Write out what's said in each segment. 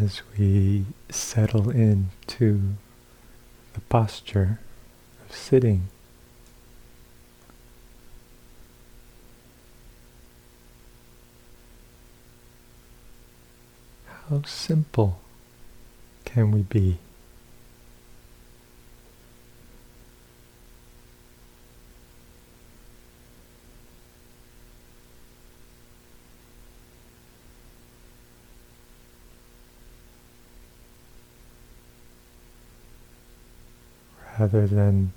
as we settle into the posture of sitting. How simple can we be? Rather than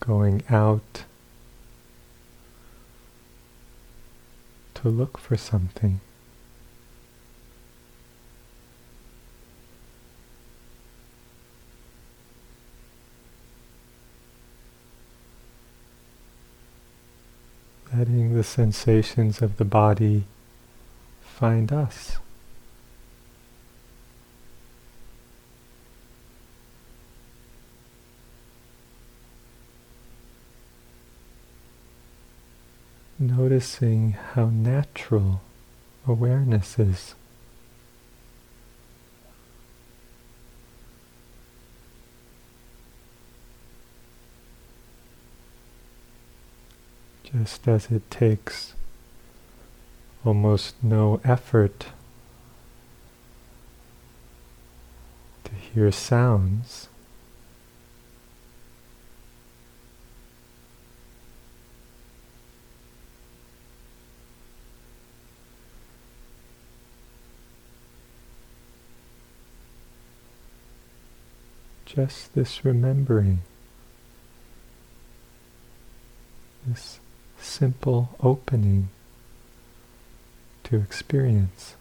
going out to look for something. Letting the sensations of the body find us. Noticing how natural awareness is. Just as it takes almost no effort to hear sounds, just this remembering, this simple opening to experience.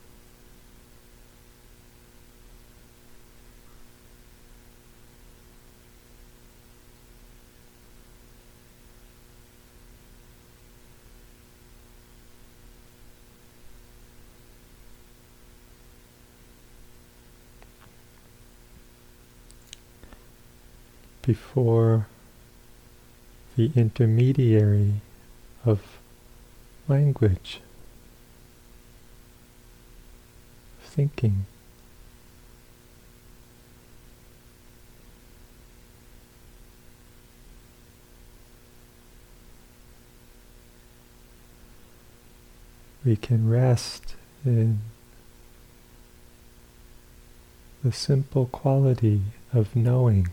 Before the intermediary of language, thinking. We can rest in the simple quality of knowing.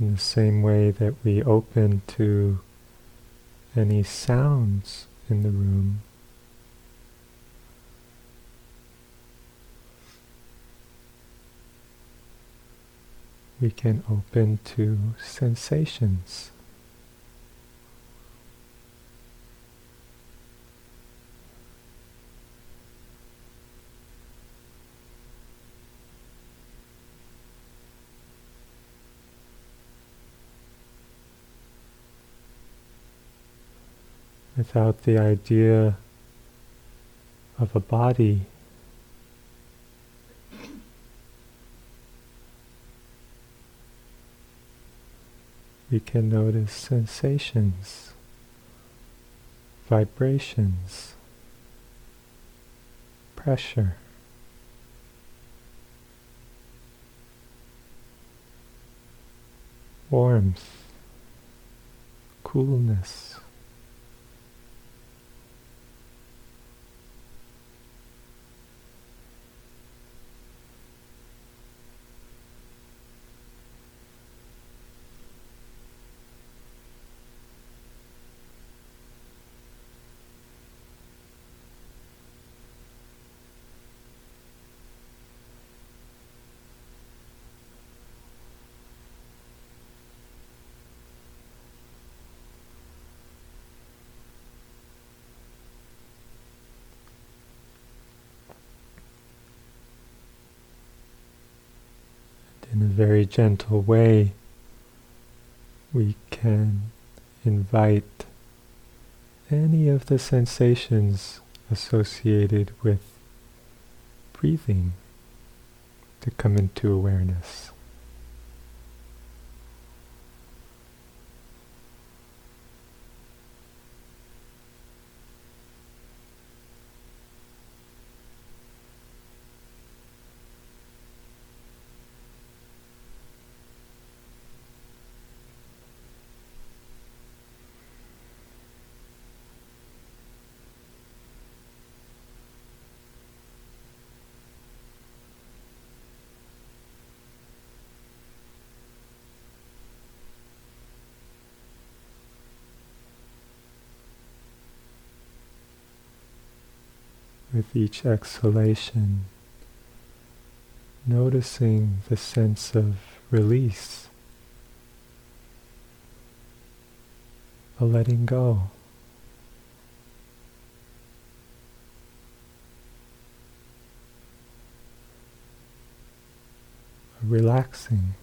In the same way that we open to any sounds in the room. We can open to sensations. Without the idea of a body. We can notice sensations, vibrations, pressure. Warmth, coolness. In a very gentle way, we can invite any of the sensations associated with breathing to come into awareness. With each exhalation, noticing the sense of release, a letting go. a Relaxing.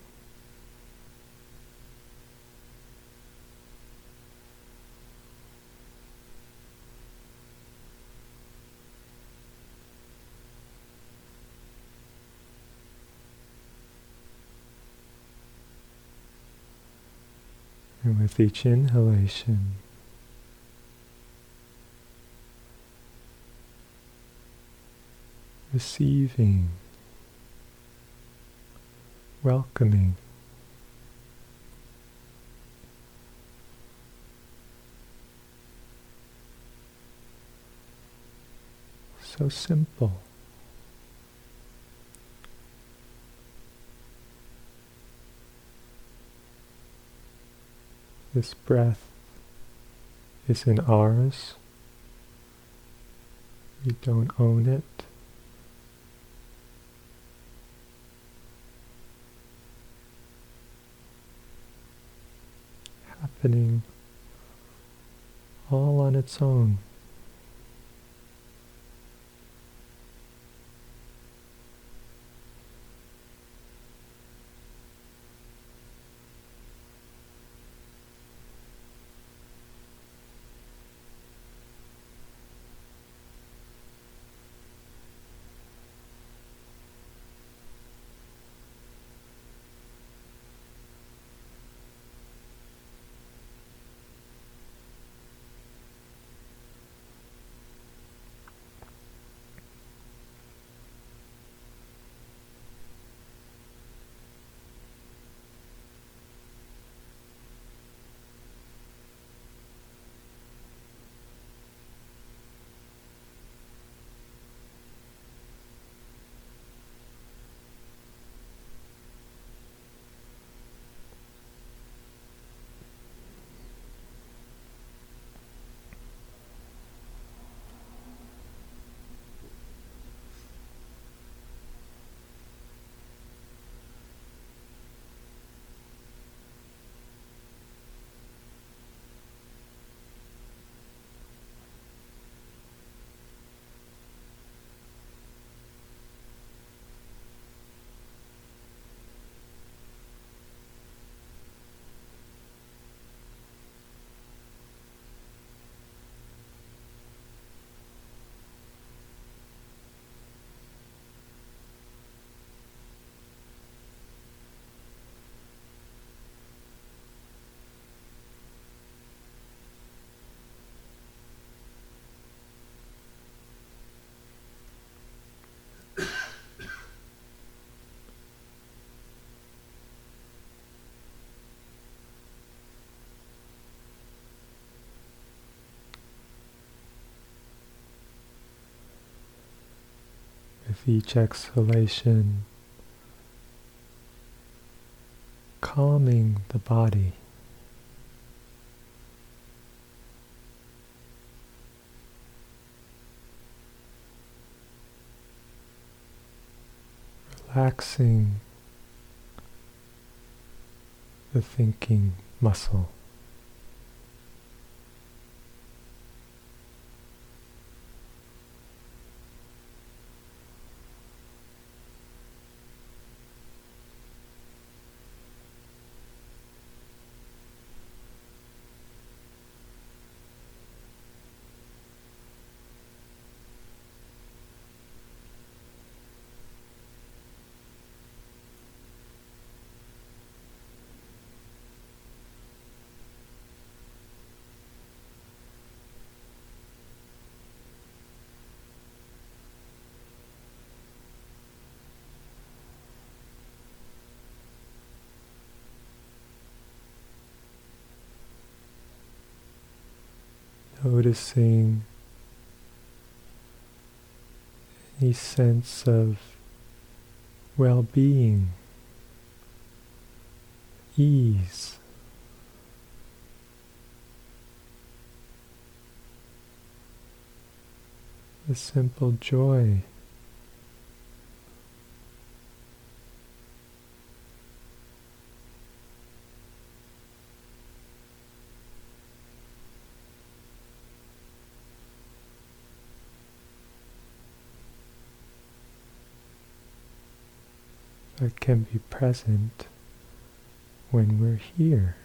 With each inhalation, receiving, welcoming. So simple. This breath isn't ours. We don't own it. Happening all on its own. With each exhalation, calming the body. Relaxing the thinking muscle. Noticing any sense of well-being, ease. The simple joy that can be present when we're here.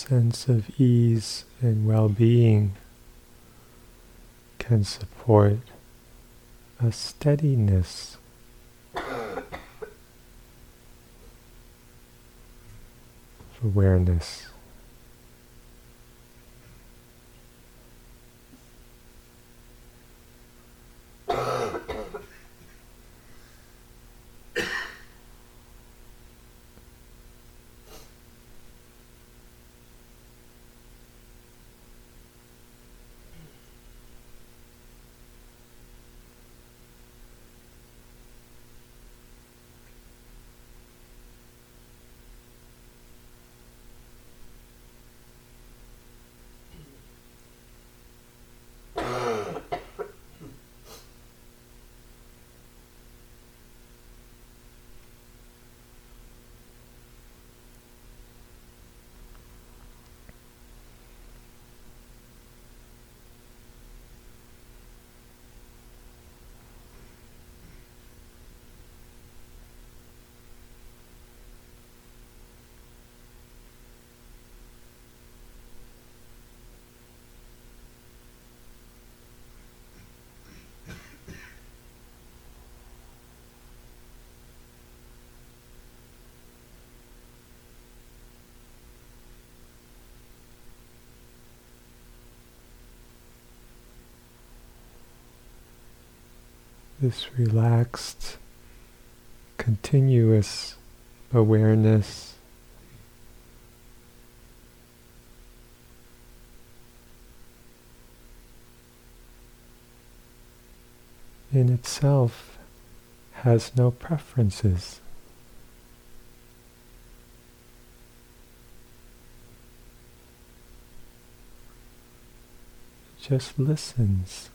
Sense of ease and well-being can support a steadiness of awareness. This relaxed, continuous awareness in itself has no preferences. just listens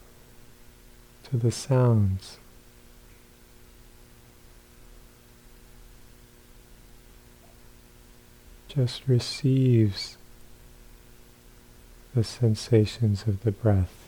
to the sounds. Just receives the sensations of the breath.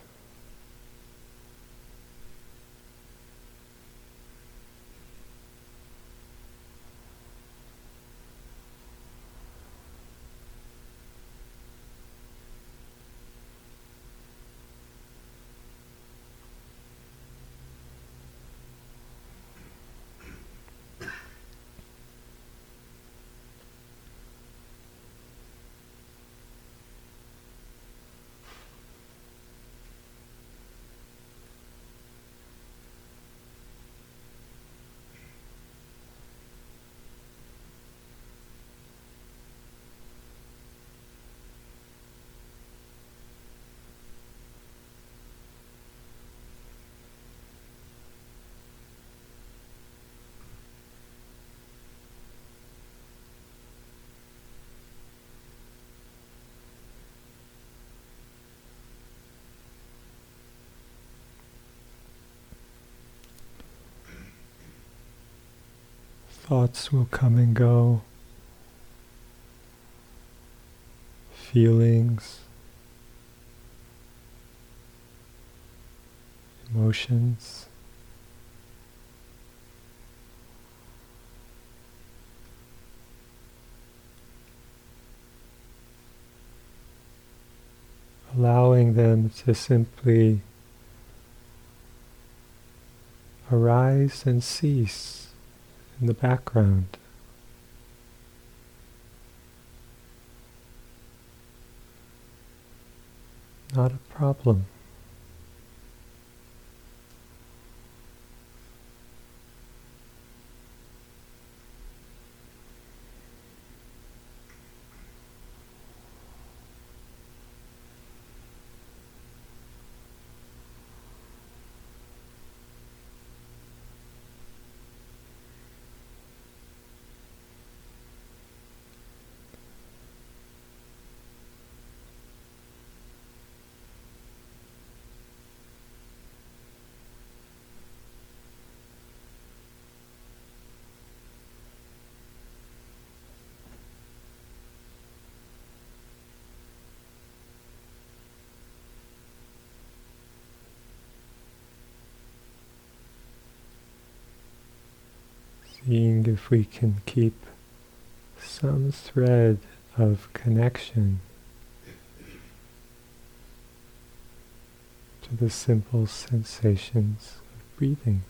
Thoughts will come and go. Feelings, emotions. allowing them to simply arise and cease in the background. Not a problem. Seeing if we can keep some thread of connection to the simple sensations of breathing.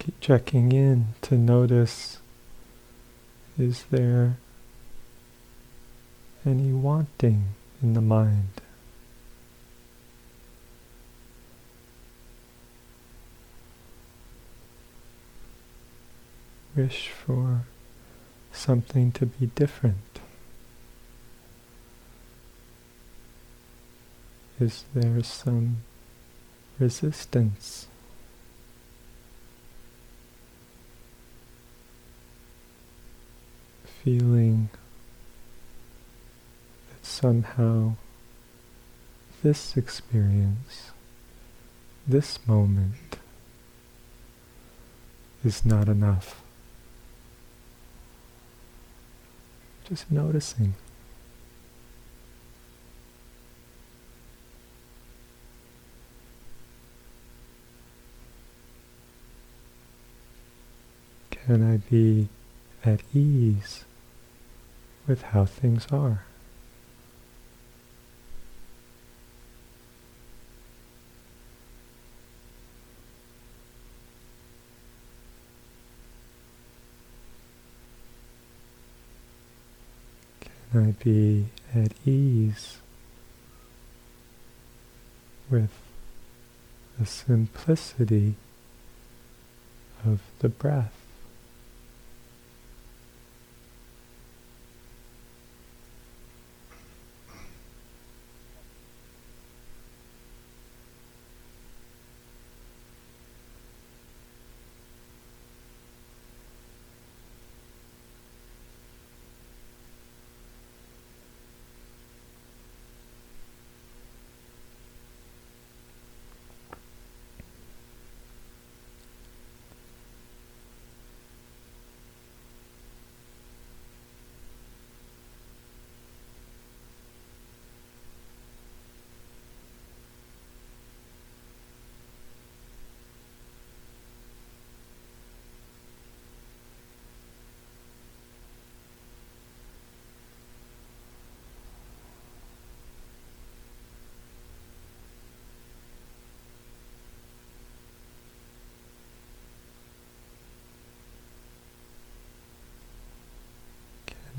Keep checking in to notice is there any wanting in the mind? Wish for something to be different. Is there some resistance? Feeling that somehow this experience, this moment, is not enough. Just noticing. Can I be at ease with how things are? Can I be at ease with the simplicity of the breath?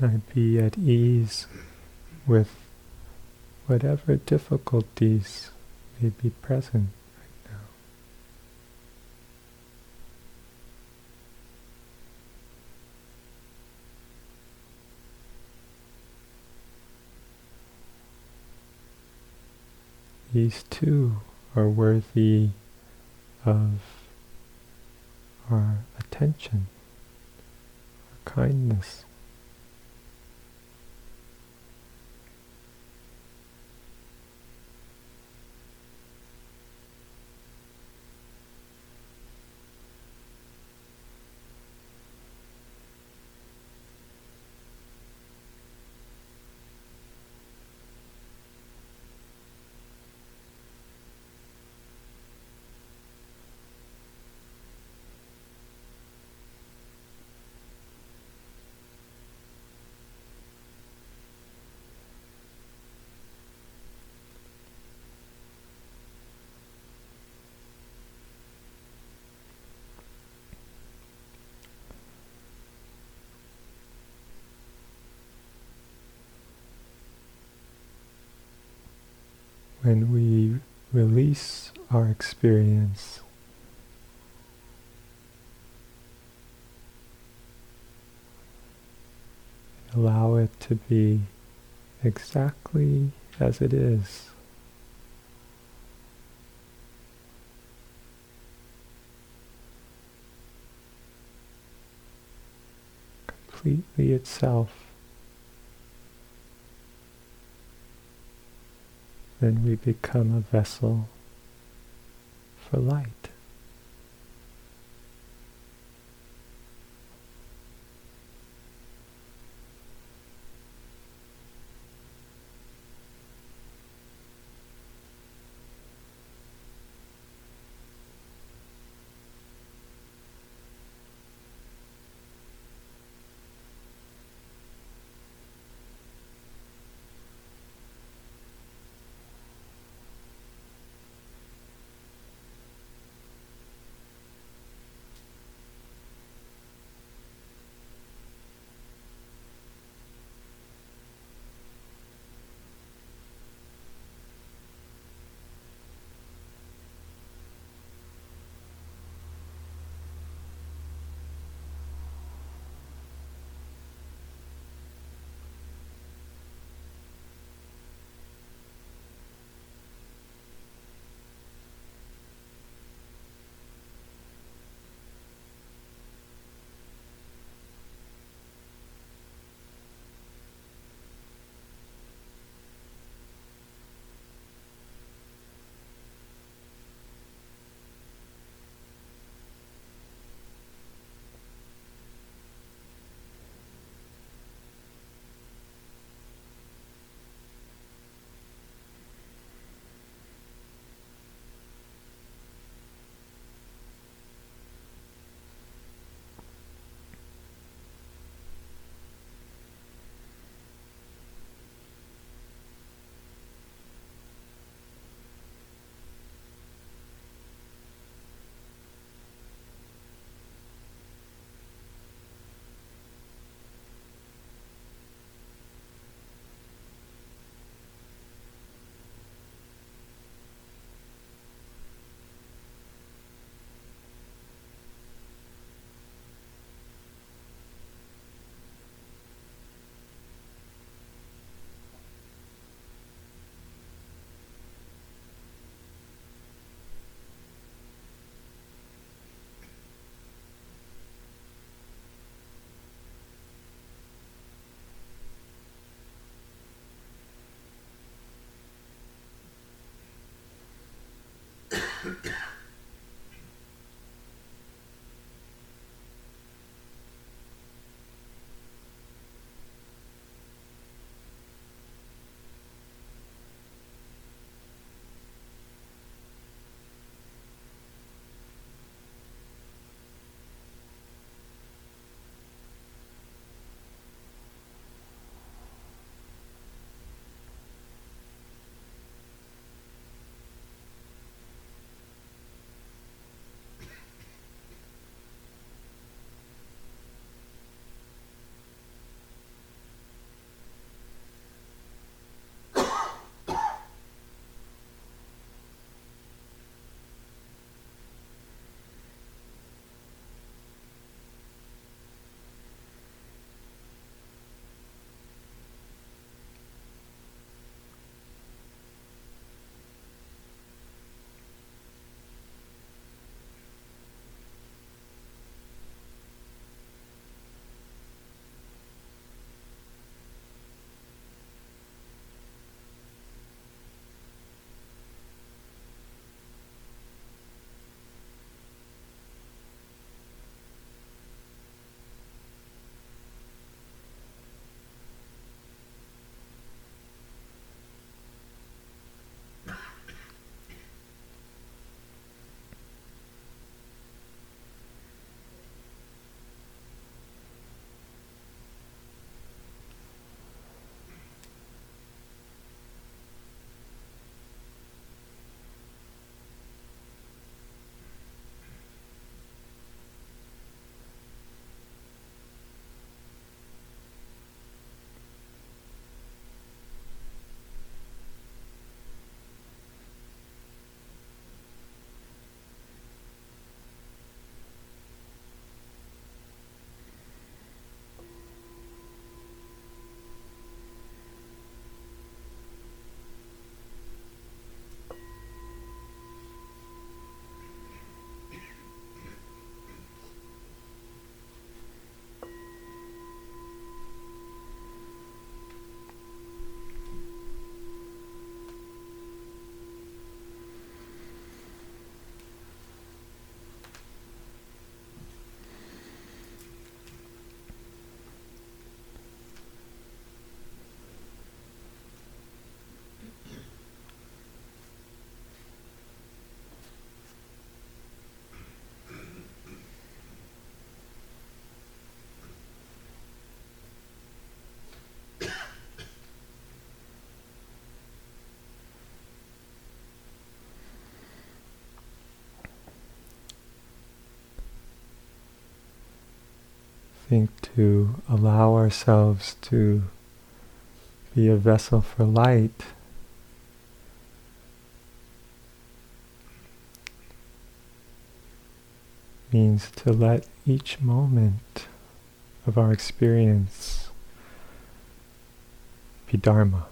I be at ease with whatever difficulties may be present right now. These too are worthy of our attention, our kindness. When we release our experience allow it to be exactly as it is. Completely itself. Then we become a vessel for light. Think to allow ourselves to be a vessel for light means to let each moment of our experience be Dharma,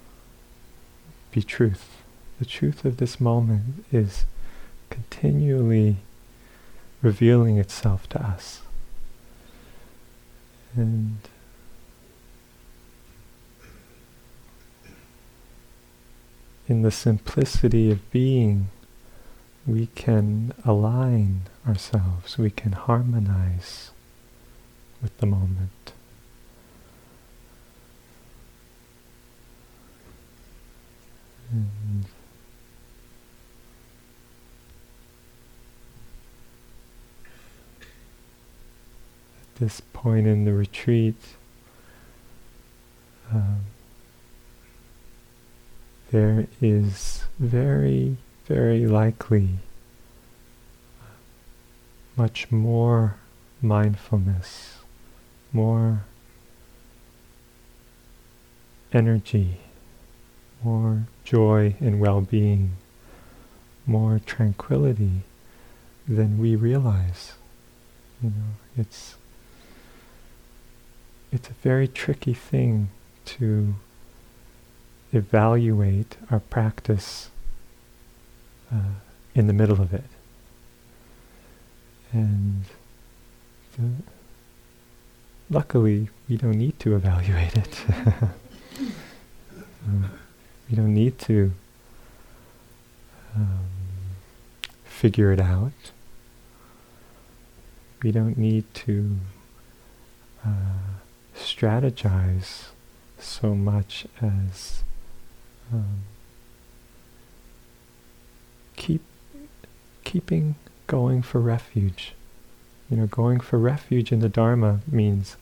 be truth. The truth of this moment is continually revealing itself to us. And in the simplicity of being, we can align ourselves, we can harmonize with the moment. And this point in the retreat, um, there is very, very likely much more mindfulness, more energy, more joy and well-being, more tranquility than we realize. You know, it's it's a very tricky thing to evaluate our practice uh, in the middle of it. And the, luckily, we don't need to evaluate it. um, we don't need to um, figure it out. We don't need to uh, strategize so much as um, keep keeping going for refuge. You know, going for refuge in the Dharma means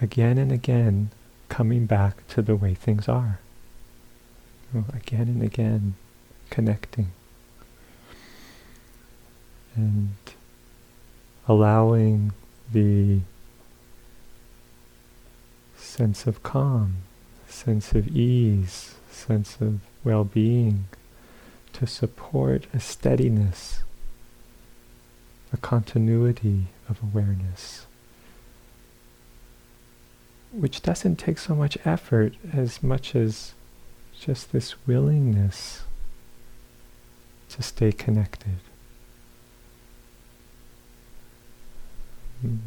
again and again coming back to the way things are. You know, again and again connecting. And allowing the sense of calm, sense of ease, sense of well-being to support a steadiness a continuity of awareness, which doesn't take so much effort as much as just this willingness to stay connected. Mm.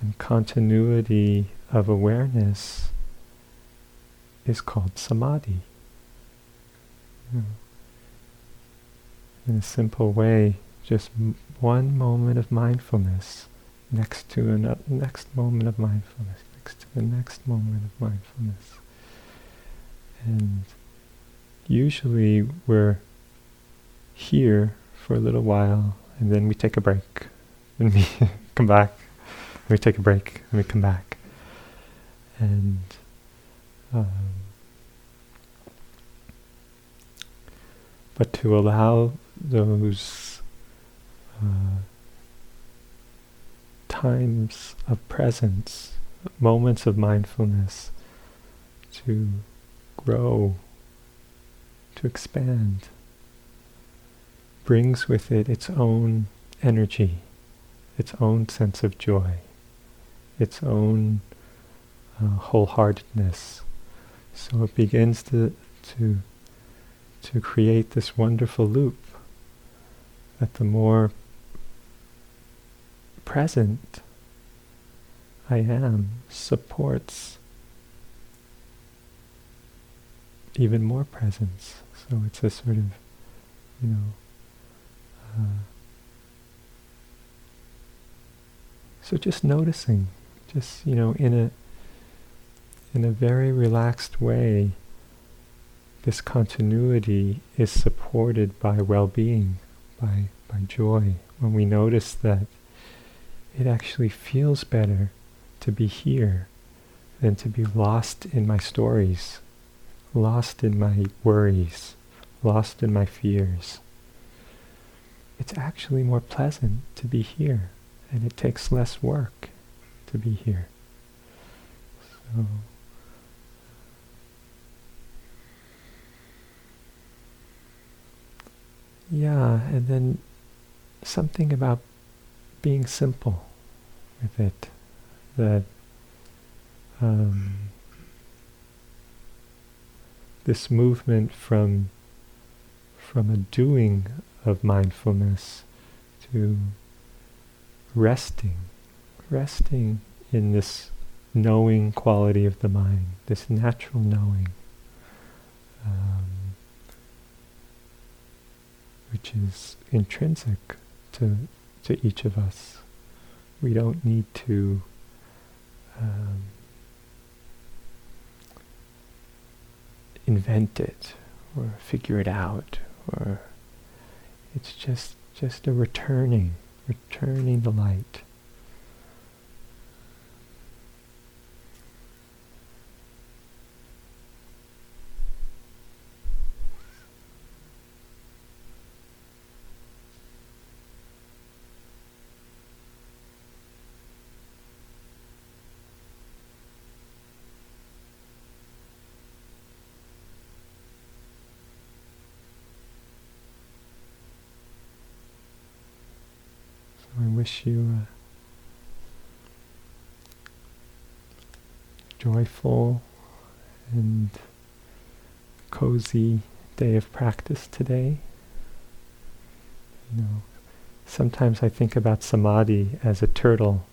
And continuity of awareness is called samadhi. In a simple way, just m- one moment of mindfulness next to another next moment of mindfulness, next to the next moment of mindfulness. And usually we're here for a little while and then we take a break and we come back we take a break and we come back. And um, but to allow those uh, times of presence, moments of mindfulness to grow, to expand, brings with it its own energy, its own sense of joy, its own uh, wholeheartedness. So it begins to, to, to create this wonderful loop that the more present I am supports even more presence. So it's a sort of, you know, uh, so just noticing, just you know, in a in a very relaxed way, this continuity is supported by well-being by, by joy, when we notice that it actually feels better to be here than to be lost in my stories, lost in my worries, lost in my fears. It's actually more pleasant to be here and it takes less work to be here. So yeah, and then something about being simple with it that um, this movement from from a doing of mindfulness to resting, resting in this knowing quality of the mind, this natural knowing, um, which is intrinsic to to each of us. We don't need to um, invent it or figure it out or it's just just a returning returning the light I wish you a joyful and cozy day of practice today. You know, sometimes I think about samadhi as a turtle.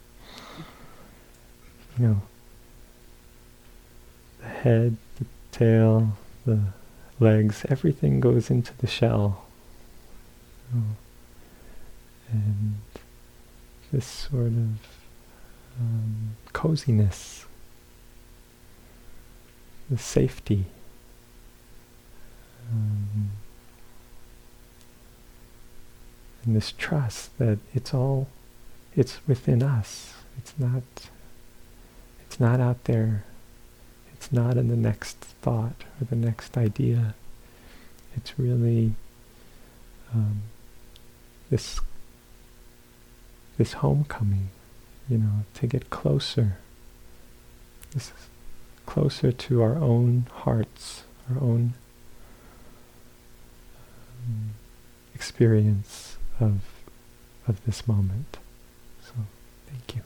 You know, the head, the tail, the legs, everything goes into the shell. You know, and this sort of um, coziness, the safety. Um, and this trust that it's all, it's within us. It's not, it's not out there. It's not in the next thought or the next idea. It's really um, this this homecoming, you know, to get closer, this closer to our own hearts, our own um, experience of of this moment. So, thank you.